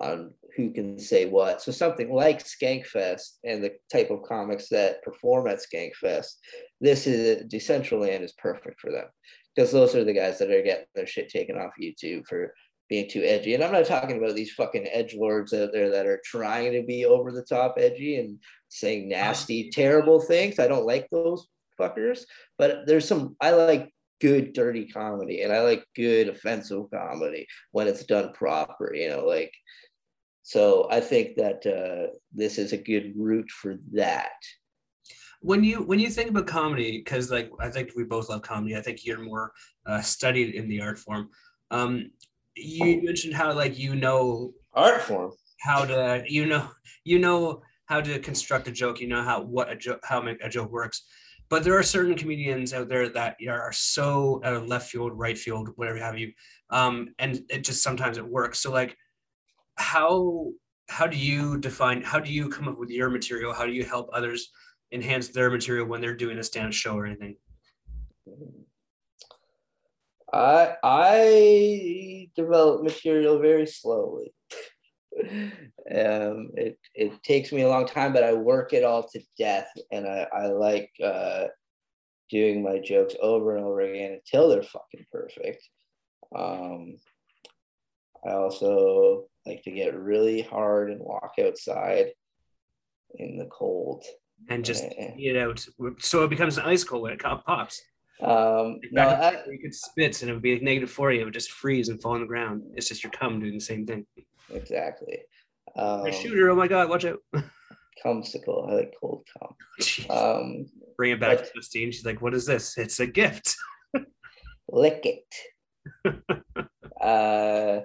on who can say what. So something like Skankfest and the type of comics that perform at Skankfest, this is Decentraland is perfect for them because those are the guys that are getting their shit taken off YouTube for being too edgy. And I'm not talking about these fucking edge lords out there that are trying to be over the top edgy and saying nasty, terrible things. I don't like those fuckers. But there's some I like good dirty comedy and I like good offensive comedy when it's done proper, you know, like so I think that uh, this is a good route for that. When you when you think about comedy, because like I think we both love comedy. I think you're more uh, studied in the art form. Um, you mentioned how like you know art form how to you know you know how to construct a joke. You know how what a joke how a joke works. But there are certain comedians out there that are so uh, left field, right field, whatever have you, um, and it just sometimes it works. So like how how do you define how do you come up with your material? How do you help others enhance their material when they're doing a stand show or anything? I i develop material very slowly. (laughs) Um it it takes me a long time but i work it all to death and i i like uh doing my jokes over and over again until they're fucking perfect. Um i also like to get really hard and walk outside in the cold. And just you know so it becomes an ice cold when it pops. Um no, I, you could spit and it would be like negative 40 it would just freeze and fall on the ground. It's just your cum doing the same thing. Exactly. Um, shooter oh my god watch out. (laughs) Cumsicle i like cold cum. (laughs) Um bring it back but, to christine she's like what is this? It's a gift. (laughs) Lick it. Uh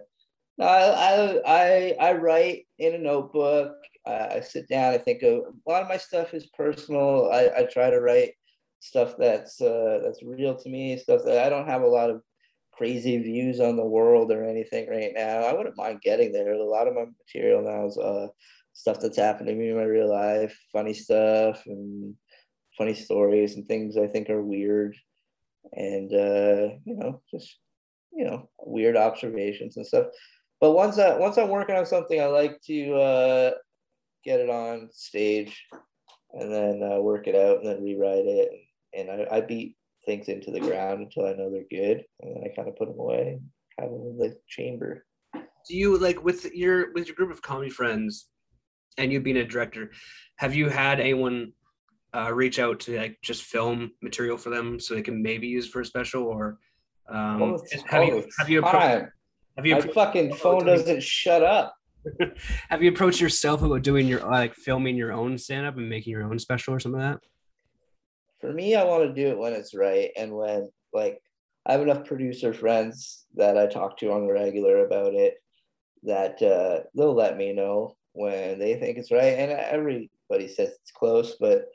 I, I, I write in a notebook. I sit down. I think of, a lot of my stuff is personal. I, I try to write stuff that's uh, that's real to me. Stuff that I don't have a lot of crazy views on the world or anything right now. I wouldn't mind getting there. A lot of my material now is uh, stuff that's happened to me in my real life, funny stuff and funny stories and things I think are weird, and uh, you know, just you know, weird observations and stuff but once I once I'm working on something, I like to uh, get it on stage and then uh, work it out and then rewrite it. And I, I beat things into the ground until I know they're good, and then I kind of put them away, and have them in the chamber. Do you like with your with your group of comedy friends, and you being a director, have you had anyone uh, reach out to like just film material for them so they can maybe use for a special or um, have you have you appro- time. Have you My fucking (laughs) phone doesn't shut up. (laughs) have you approached yourself about doing your like filming your own stand up and making your own special or something like that? For me, I want to do it when it's right and when like I have enough producer friends that I talk to on the regular about it that uh, they'll let me know when they think it's right. And everybody says it's close, but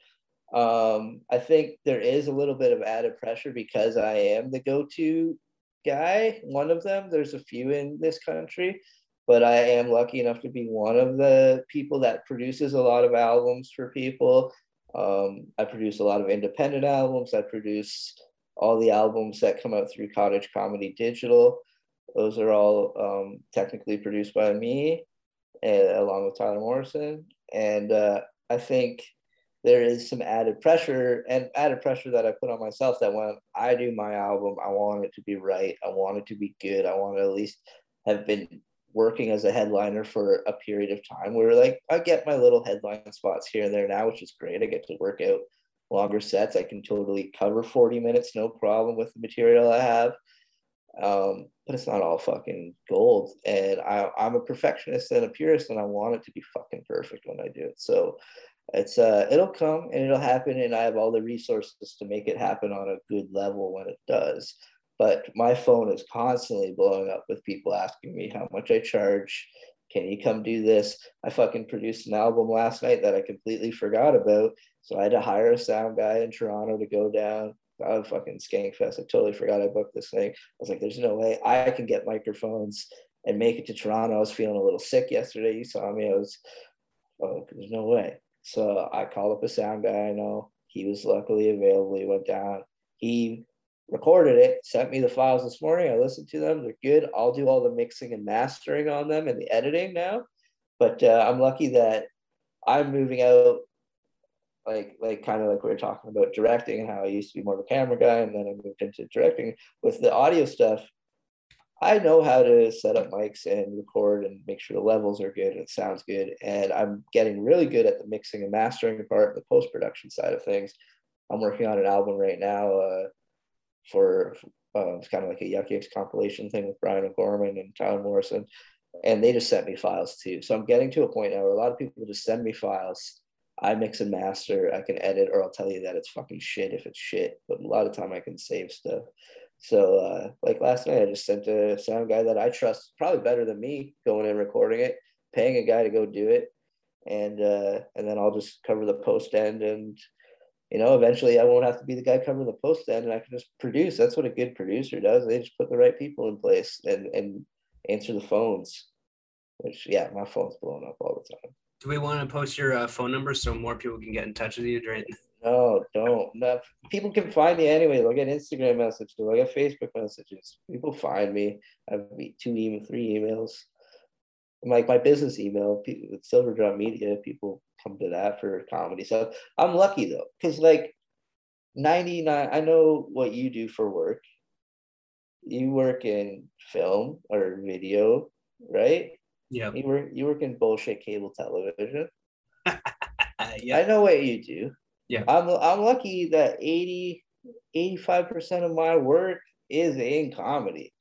um, I think there is a little bit of added pressure because I am the go-to guy. One of them. There's a few in this country, but I am lucky enough to be one of the people that produces a lot of albums for people. Um, I produce a lot of independent albums. I produce all the albums that come out through Cottage Comedy Digital. Those are all um, technically produced by me, and, along with Tyler Morrison. And uh, I think there is some added pressure and added pressure that I put on myself that when I do my album, I want it to be right. I want it to be good. I want to at least have been working as a headliner for a period of time where like I get my little headline spots here and there now, which is great. I get to work out longer sets. I can totally cover 40 minutes, no problem with the material I have. Um, but it's not all fucking gold. And I, I'm a perfectionist and a purist, and I want it to be fucking perfect when I do it. So it's uh it'll come and it'll happen, and I have all the resources to make it happen on a good level when it does. But my phone is constantly blowing up with people asking me how much I charge. Can you come do this? I fucking produced an album last night that I completely forgot about. So I had to hire a sound guy in Toronto to go down. I fucking Skankfest. I totally forgot I booked this thing. I was like, there's no way I can get microphones and make it to Toronto. I was feeling a little sick yesterday. You saw me. I was, oh, there's no way. So I called up a sound guy I know. He was luckily available. He went down. He recorded it, sent me the files this morning. I listened to them. They're good. I'll do all the mixing and mastering on them and the editing now. But uh, I'm lucky that I'm moving out like like kind of like we were talking about directing and how I used to be more of a camera guy and then I moved into directing with the audio stuff. I know how to set up mics and record and make sure the levels are good and it sounds good. And I'm getting really good at the mixing and mastering part, the post production side of things. I'm working on an album right now uh, for uh, it's kind of like a Yuk Yuk's compilation thing with Brian O'Gorman and Tyler Morrison. And they just sent me files too. So I'm getting to a point now where a lot of people just send me files I mix and master, I can edit, or I'll tell you that it's fucking shit if it's shit. But a lot of time I can save stuff. So uh, like last night, I just sent a sound guy that I trust probably better than me going and recording it, paying a guy to go do it, and uh, and then I'll just cover the post end and. You know, eventually I won't have to be the guy covering the post end, and I can just produce. That's what a good producer does. They just put the right people in place and and answer the phones. Which, yeah, my phone's blowing up all the time. Do we want to post your uh, phone number so more people can get in touch with you during? No, don't. No, people can find me anyway. They'll get Instagram messages. They'll get Facebook messages. People find me. I have two email, three emails. Like my business email, people Silver Drum Media, people come to that for comedy. So I'm lucky though, because like 99, I know what you do for work. You work in film or video, right? Yeah. You work you work in bullshit cable television. (laughs) Yeah. I know what you do. Yeah. I'm I'm lucky that 80 85% of my work is in comedy.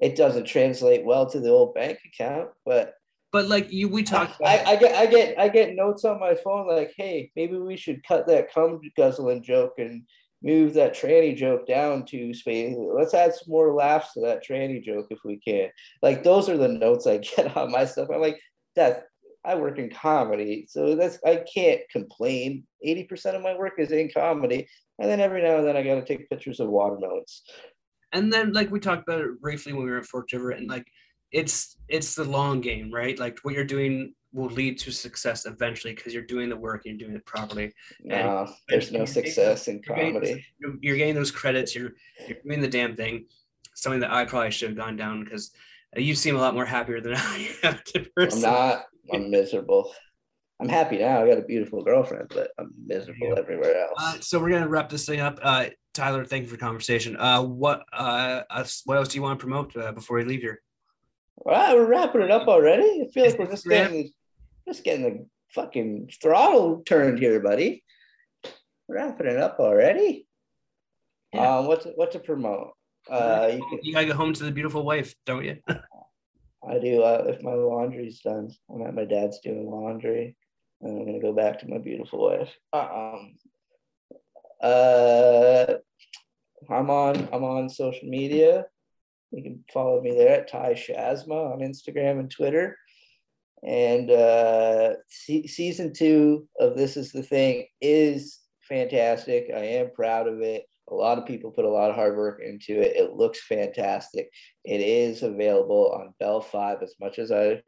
It doesn't translate well to the old bank account, but But like you, we talked. I, I get I get I get notes on my phone like, hey, maybe we should cut that cum guzzling joke and move that tranny joke down to space. Let's add some more laughs to that tranny joke if we can. Like those are the notes I get (laughs) on my stuff. I'm like, that I work in comedy, so that's I can't complain. 80% of my work is in comedy. And then every now and then I gotta take pictures of watermelons. and then like we talked about it briefly when we were at Fork River, and like it's it's the long game, right? Like what you're doing will lead to success eventually because you're doing the work and you're doing it properly. Nah, there's no success in You're getting, comedy. you're, getting those credits. You're you're doing the damn thing. Something that I probably should have gone down because uh, you seem a lot more happier than (laughs) I am. to I'm not. I'm miserable. I'm happy now. I got a beautiful girlfriend, but I'm miserable everywhere else. Uh, so we're gonna wrap this thing up. Uh, Tyler, thank you for the conversation. Uh, what uh, what else do you want to promote uh, before we leave here? All right, we're wrapping it up already. I feel like we're (laughs) just getting just getting the fucking throttle turned here, buddy. We're Wrapping it up already. Yeah. Um, what to, what to promote? Uh, you can, You gotta go home to the beautiful wife, don't you? (laughs) I do. Uh, if my laundry's done, I'm at my dad's doing laundry, and I'm gonna go back to my beautiful wife. Um, uh, I'm on. I'm on social media. You can follow me there at Ty Shazma on Instagram and Twitter. And uh, se- season two of This Is the Thing is fantastic. I am proud of it. A lot of people put a lot of hard work into it. It looks fantastic. It is available on Bell Fibe as much as I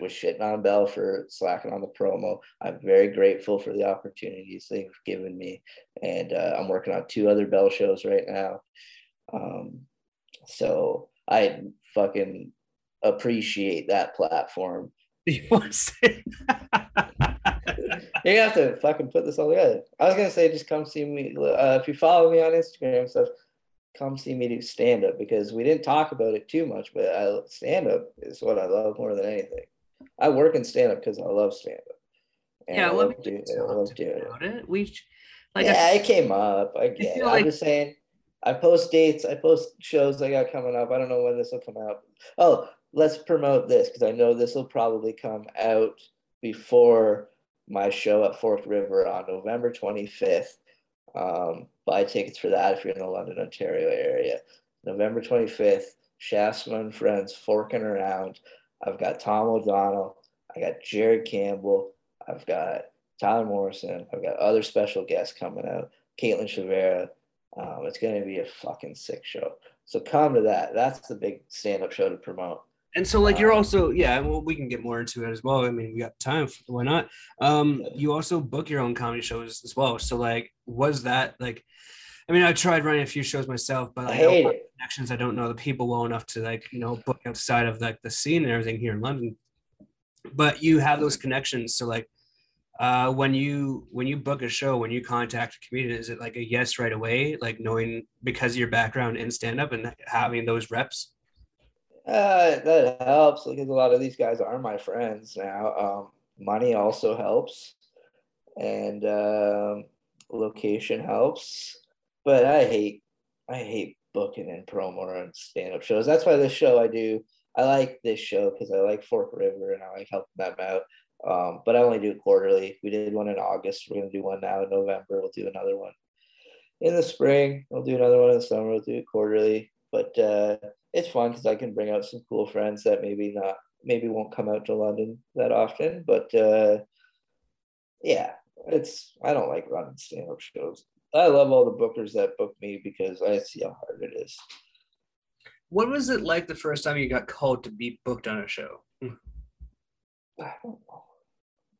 was shitting on Bell for slacking on the promo. I'm very grateful for the opportunities they've given me. And uh, I'm working on two other Bell shows right now. Um, so I fucking appreciate that platform. (laughs) you want to say? You have to fucking put this all together. I was gonna say just come see me. Uh, if you follow me on Instagram and stuff, come see me do stand up because we didn't talk about it too much, but I stand up is what I love more than anything. I work in stand up because I love stand up. yeah, let me doing, I love doing it. about it. We like yeah, I, it came up. I get. it. like- I'm just saying. I post dates. I post shows I got coming up. I don't know when this will come out. Oh, let's promote this because I know this will probably come out before my show at Forked River on November 25th. Um, buy tickets for that if you're in the London, Ontario area. November 25th, Shasta and Friends forking around. I've got Tom O'Donnell. I got Jared Campbell. I've got Tyler Morrison. I've got other special guests coming out. Caitlin Chavera. Um, it's going to be a fucking sick show. So come to that. That's the big stand-up show to promote. And so like you're um, also yeah. Well, we can get more into it as well. I mean, we got time. Why not? Um, you also book your own comedy shows as well. So like, was that like? I mean, I tried running a few shows myself, but I like, I don't hate it. connections. I don't know the people well enough to like you know book outside of like the scene and everything here in London. But you have those connections, so like uh, when you when you book a show, when you contact a comedian, is it like a yes right away, like knowing because of your background in stand up and having those reps? Uh, that helps because a lot of these guys are my friends now. Um, money also helps, and um, location helps. But I hate, I hate booking and promo and stand up shows. That's why this show I do. I like this show because I like Fork River and I like helping them out. Um, but I only do quarterly. We did one in August. We're gonna do one now in November. We'll do another one in the spring. We'll do another one in the summer. We'll do it quarterly. But uh, it's fun because I can bring out some cool friends that maybe not maybe won't come out to London that often. But uh, yeah, it's I don't like running stand up shows. I love all the bookers that book me because I see how hard it is. What was it like the first time you got called to be booked on a show? I don't know.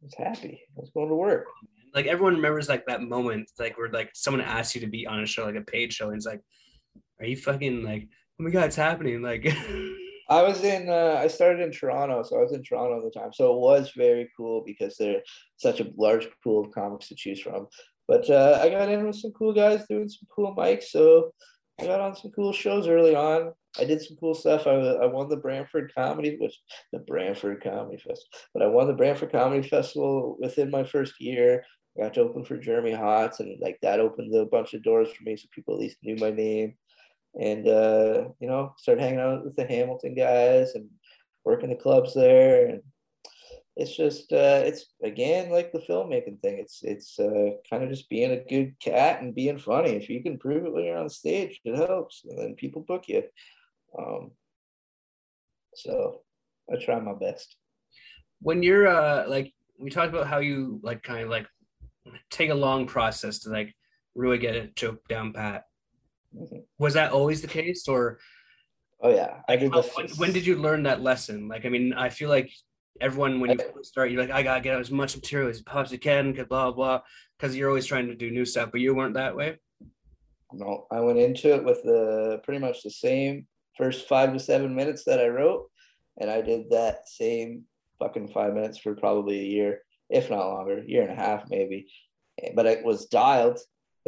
I was happy. I was going to work. Like everyone remembers like that moment, like where like someone asks you to be on a show, like a paid show, and it's like, are you fucking like, my god, it's happening? Like, (laughs) I was in. Uh, I started in Toronto, so I was in Toronto at the time. So it was very cool because there's such a large pool of comics to choose from. But uh, I got in with some cool guys doing some cool mics, so I got on some cool shows early on. I did some cool stuff. I, I won the Brantford Comedy, which the Brantford Comedy Festival, but I won the Brantford Comedy Festival within my first year. I got to open for Jeremy Hotz, and like that opened a bunch of doors for me, so people at least knew my name and uh, you know, started hanging out with the Hamilton guys and working the clubs there. And it's just, uh, it's again like the filmmaking thing. It's it's uh, kind of just being a good cat and being funny. If you can prove it when you're on stage, it helps, and then people book you. Um, so I try my best. when you're uh like we talked about how you like kind of like take a long process to like really get a joke down pat. Mhm. Was that always the case, or Oh yeah, I did how- when, when did you learn that lesson? Like, I mean, I feel like everyone when you start, you're like, I gotta get out as much material as possibly can, blah blah, because you're always trying to do new stuff. But you weren't that way. No, I went into it with the pretty much the same first five to seven minutes that I wrote, and I did that same fucking five minutes for probably a year. if not longer, year and a half maybe. But it was dialed,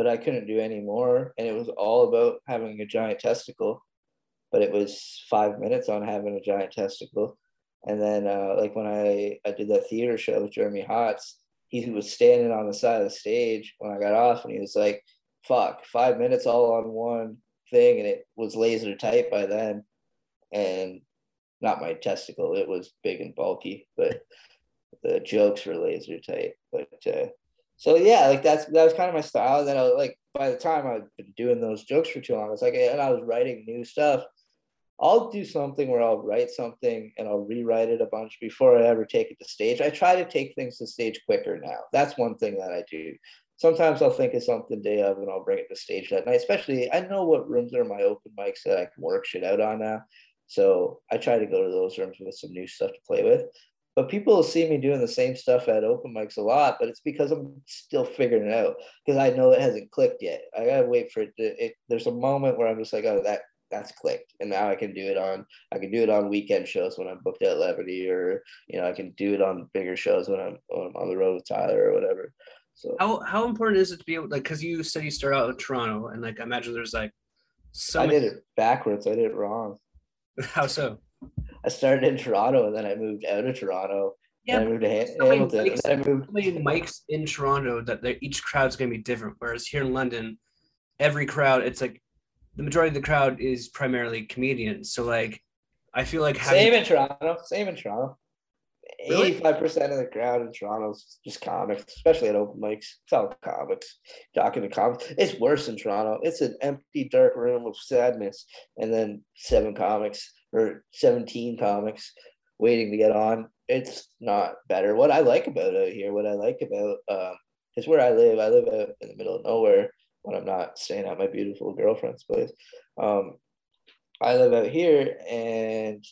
but I couldn't do any more. And it was all about having a giant testicle. But it was five minutes on having a giant testicle. And then uh, like when I, I did that theater show with Jeremy Hotz, he was standing on the side of the stage when I got off and he was like, fuck, five minutes all on one thing. And it was laser tight by then. And not my testicle, it was big and bulky, but the jokes were laser tight. But uh, so yeah, like that's that was kind of my style. And then I was like by the time I'd been doing those jokes for too long, it's like, and I was writing new stuff. I'll do something where I'll write something and I'll rewrite it a bunch before I ever take it to stage. I try to take things to stage quicker now. That's one thing that I do. Sometimes I'll think of something day of and I'll bring it to stage that night. Especially, I know what rooms are my open mics that I can work shit out on now. So I try to go to those rooms with some new stuff to play with. But people see me doing the same stuff at open mics a lot, but it's because I'm still figuring it out because I know it hasn't clicked yet. I gotta wait for it to. It, there's a moment where I'm just like, oh, that that's clicked and now i can do it on i can do it on weekend shows when i'm booked at levity or you know i can do it on bigger shows when i'm, when I'm on the road with tyler or whatever so how, how important is it to be able like because you said you start out in toronto and like i imagine there's like so i did it backwards i did it wrong (laughs) how so i started in toronto and then i moved out of toronto yeah, I moved to Hamilton. Mics, I moved. Mics in Toronto that each crowd's gonna be different. Whereas here in London, every crowd, it's like the majority of the crowd is primarily comedians. So like, I feel like having... same in Toronto. Same in Toronto. Eighty-five percent of the crowd in Toronto is just comics, especially at open mics. It's all comics, talking to comics. It's worse in Toronto. It's an empty, dark room of sadness, and then seven comics or seventeen comics waiting to get on. It's not better. What I like about out here, what I like about um, is where I live. I live out in the middle of nowhere, when I'm not staying at my beautiful girlfriend's place. Um, I live out here and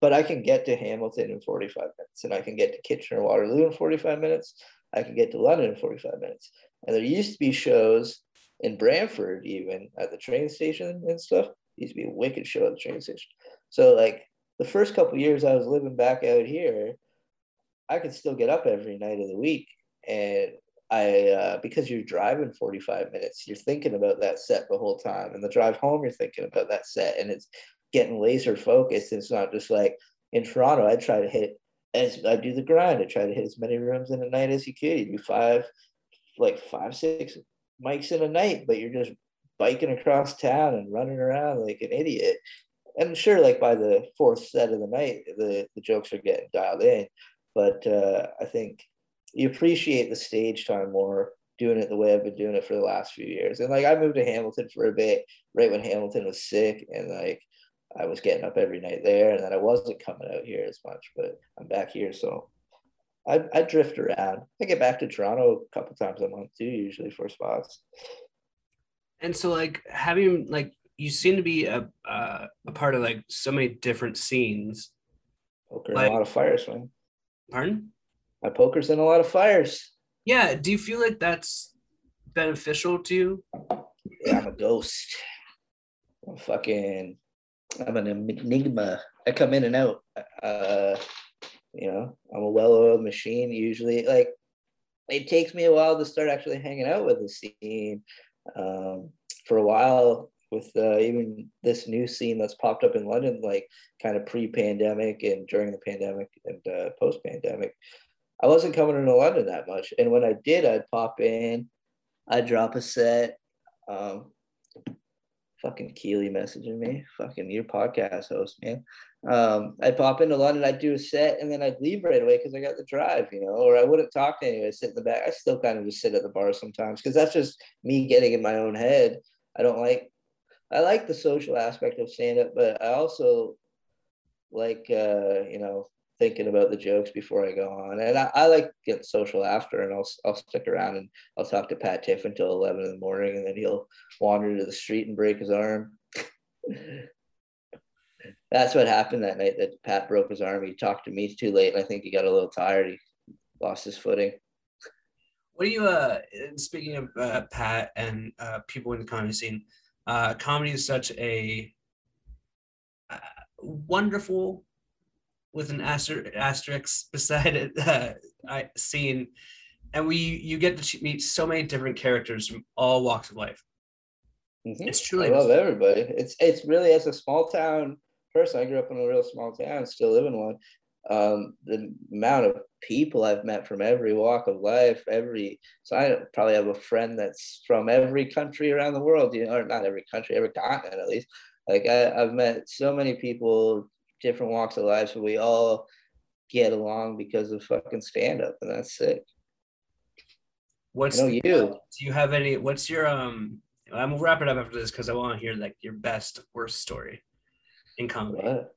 but I can get to Hamilton in 45 minutes and I can get to Kitchener Waterloo in 45 minutes. I can get to London in 45 minutes. And there used to be shows in Brantford even at the train station and stuff. It used to be a wicked show at the train station. So like the first couple years I was living back out here, I could still get up every night of the week and I uh, because you're driving 45 minutes, you're thinking about that set the whole time, and the drive home, you're thinking about that set, and it's getting laser focused. It's not just like in Toronto. I try to hit as I do the grind. I try to hit as many rooms in a night as you could. You do five, like five, six mics in a night, but you're just biking across town and running around like an idiot. And sure, like by the fourth set of the night, the the jokes are getting dialed in. But uh, I think you appreciate the stage time more doing it the way I've been doing it for the last few years. And like I moved to Hamilton for a bit right when Hamilton was sick and like I was getting up every night there and then I wasn't coming out here as much, but I'm back here. So I, I drift around. I get back to Toronto a couple times a month too, usually for spots. And so like having like you seem to be a uh, a part of like so many different scenes. Poker like, a lot of fires, man. Pardon? my poker's in a lot of fires. Yeah. Do you feel like that's beneficial to you? Yeah, I'm a ghost. I'm fucking, I'm an enigma. I come in and out. Uh, you know, I'm a well-oiled machine. Usually, like, it takes me a while to start actually hanging out with the scene. Um, for a while, with uh, even this new scene that's popped up in London, like kind of pre-pandemic and during the pandemic and uh, post-pandemic, I wasn't coming into London that much. And when I did, I'd pop in, I'd drop a set. Um, fucking Keely messaging me, fucking your podcast host, man. Um, I'd pop into London, I'd do a set, and then I'd leave right away because I got the drive, you know, or I wouldn't talk to anyone. I'd sit in the back. I still kind of just sit at the bar sometimes because that's just me getting in my own head. I don't like, I like the social aspect of stand up, but I also like, uh, you know, thinking about the jokes before I go on. And I, I like get social after, and I'll I'll stick around and I'll talk to Pat Tiff until eleven in the morning, and then he'll wander to the street and break his arm. (laughs) That's what happened that night. That Pat broke his arm. He talked to me too late, and I think he got a little tired. He lost his footing. What do you? Uh, speaking of uh, Pat and uh, people in the comedy scene, uh, comedy is such a uh, wonderful with an aster- asterisk beside it uh, I, scene, and we you get to meet so many different characters from all walks of life. Mhm. It's truly I love everybody. It's it's really as a small town person. I grew up in a real small town, still live in one. Um, the amount of people I've met from every walk of life, every so I probably have a friend that's from every country around the world, you know, or not every country, every continent at least. Like I, I've met so many people, different walks of life, so we all get along because of fucking stand up, and that's sick. What's the- you. do you have any? What's your um? I'm gonna wrap it up after this because I want to hear like your best worst story in comedy. What?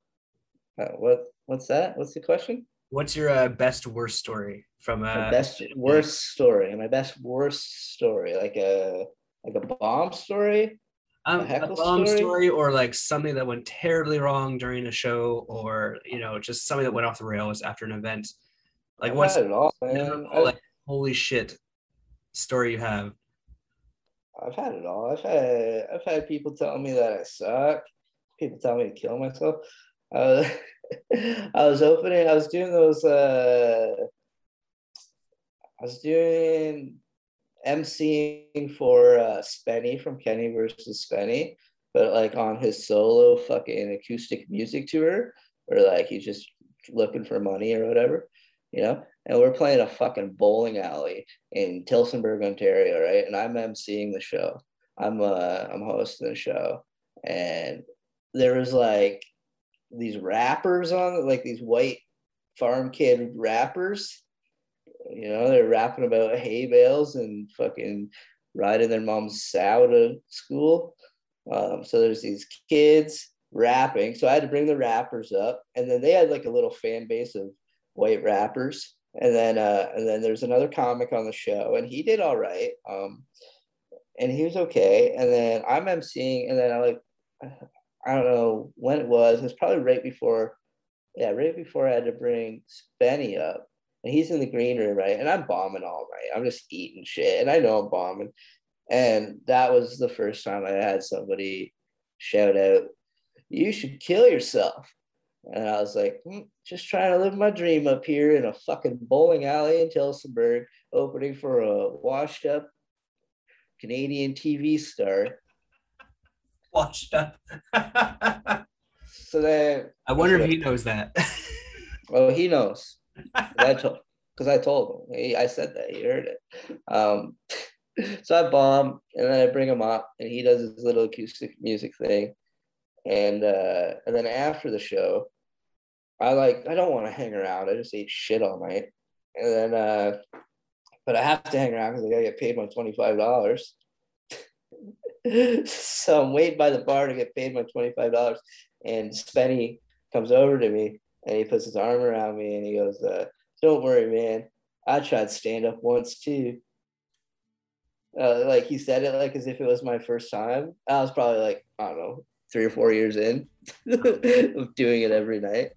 Uh, what? What's that? What's the question? What's your uh, best worst story from uh? my best worst story my best worst story like a like a bomb story um, a a bomb story? story or like something that went terribly wrong during a show or you know just something that went off the rails after an event. Like what's it all man like holy shit story you have? I've had it all i've had i've had people telling me that i suck people telling me to kill myself uh, (laughs) i was opening i was doing those uh i was doing emceeing for uh spenny from kenny versus spenny but like on his solo fucking acoustic music tour or like he's just looking for money or whatever you know and we're playing a fucking bowling alley in Tillsonburg, Ontario, right? And I'm emceeing the show. I'm uh I'm hosting the show, and there was like these rappers on it, like these white farm kid rappers. You know, they're rapping about hay bales and fucking riding their mom's sow to school. Um, so there's these kids rapping. So I had to bring the rappers up, and then they had like a little fan base of white rappers and then uh and then there's another comic on the show and he did all right um and he was okay and then i'm emceeing and then i like i don't know when it was. It was probably right before yeah right before i had to bring spenny up. And he's in the green room right? And i'm bombing all night. I'm just eating shit. And i know i'm bombing. And that was the first time i had somebody shout out you should kill yourself. And I was like, "Hmm, just trying to live my dream up here in a fucking bowling alley in Tillsonburg, opening for a washed up Canadian TV star. Watched up. So then, I wonder if he knows that. oh, he knows. (laughs) I told, because I told him. He, I said that. He heard it. Um, (laughs) so I bomb, and then I bring him up, and he does his little acoustic music thing. And uh, and then after the show, I like I don't want to hang around. I just ate shit all night, and then uh, but I have to hang around because I gotta get paid my twenty five dollars. (laughs) so I'm waiting by the bar to get paid my twenty five dollars, and Spenny comes over to me and he puts his arm around me and he goes, uh, "Don't worry, man. I tried stand up once too." Uh, like he said it like as if it was my first time. I was probably like I don't know three or four years in (laughs) of doing it every night.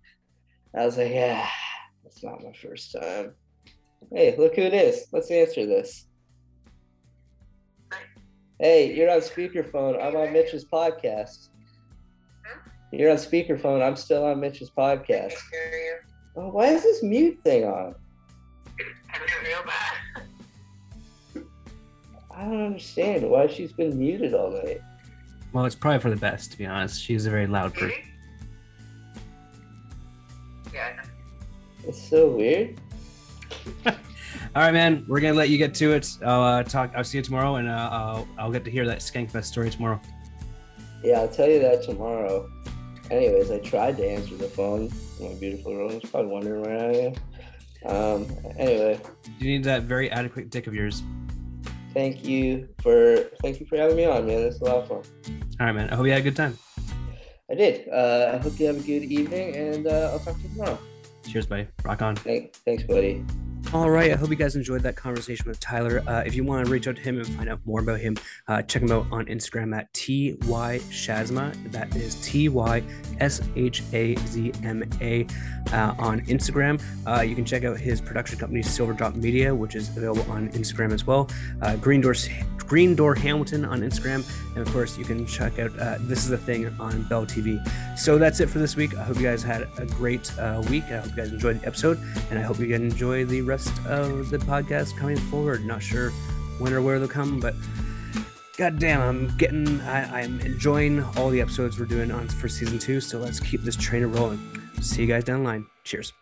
I was like, yeah, it's not my first time. Hey, look who it is. Let's answer this. Hey, you're on speakerphone. I'm on Mitch's podcast. You're on speakerphone. I'm still on Mitch's podcast. Oh, why is this mute thing on? I don't understand why she's been muted all night. well, it's probably for the best, to be honest. She's a very loud person. Yeah. I know. It's so weird. (laughs) All right, man. We're gonna let you get to it. I'll uh, talk. I'll see you tomorrow, and uh, I'll, I'll get to hear that Skankfest story tomorrow. Yeah, I'll tell you that tomorrow. Anyways, I tried to answer the phone. My beautiful Rose probably wondering where I am. Um, anyway, You need that very adequate dick of yours. thank you for thank you for having me on, man. It's a lot of fun. All right, man. I hope you had a good time. I did. Uh, I hope you have a good evening, and uh, I'll talk to you tomorrow. Cheers, buddy. Rock on. Thank, thanks, buddy. All right. I hope you guys enjoyed that conversation with Tyler. Uh, if you want to reach out to him and find out more about him, uh, check him out on Instagram at ty shazma. That is t y s h a z m a uh, on Instagram. Uh, you can check out his production company Silver Drop Media, which is available on Instagram as well. Uh, Green Door Green Door Hamilton on Instagram, and of course you can check out uh, This Is the Thing on Bell TV. So that's it for this week. I hope you guys had a great week. I hope you guys enjoyed the episode, and I hope you can enjoy the rest rest of the podcast coming forward. Not sure when or where they'll come, but god damn, I'm getting, I, I'm enjoying all the episodes we're doing on for season two. So let's keep this train rolling. See you guys down the line. Cheers.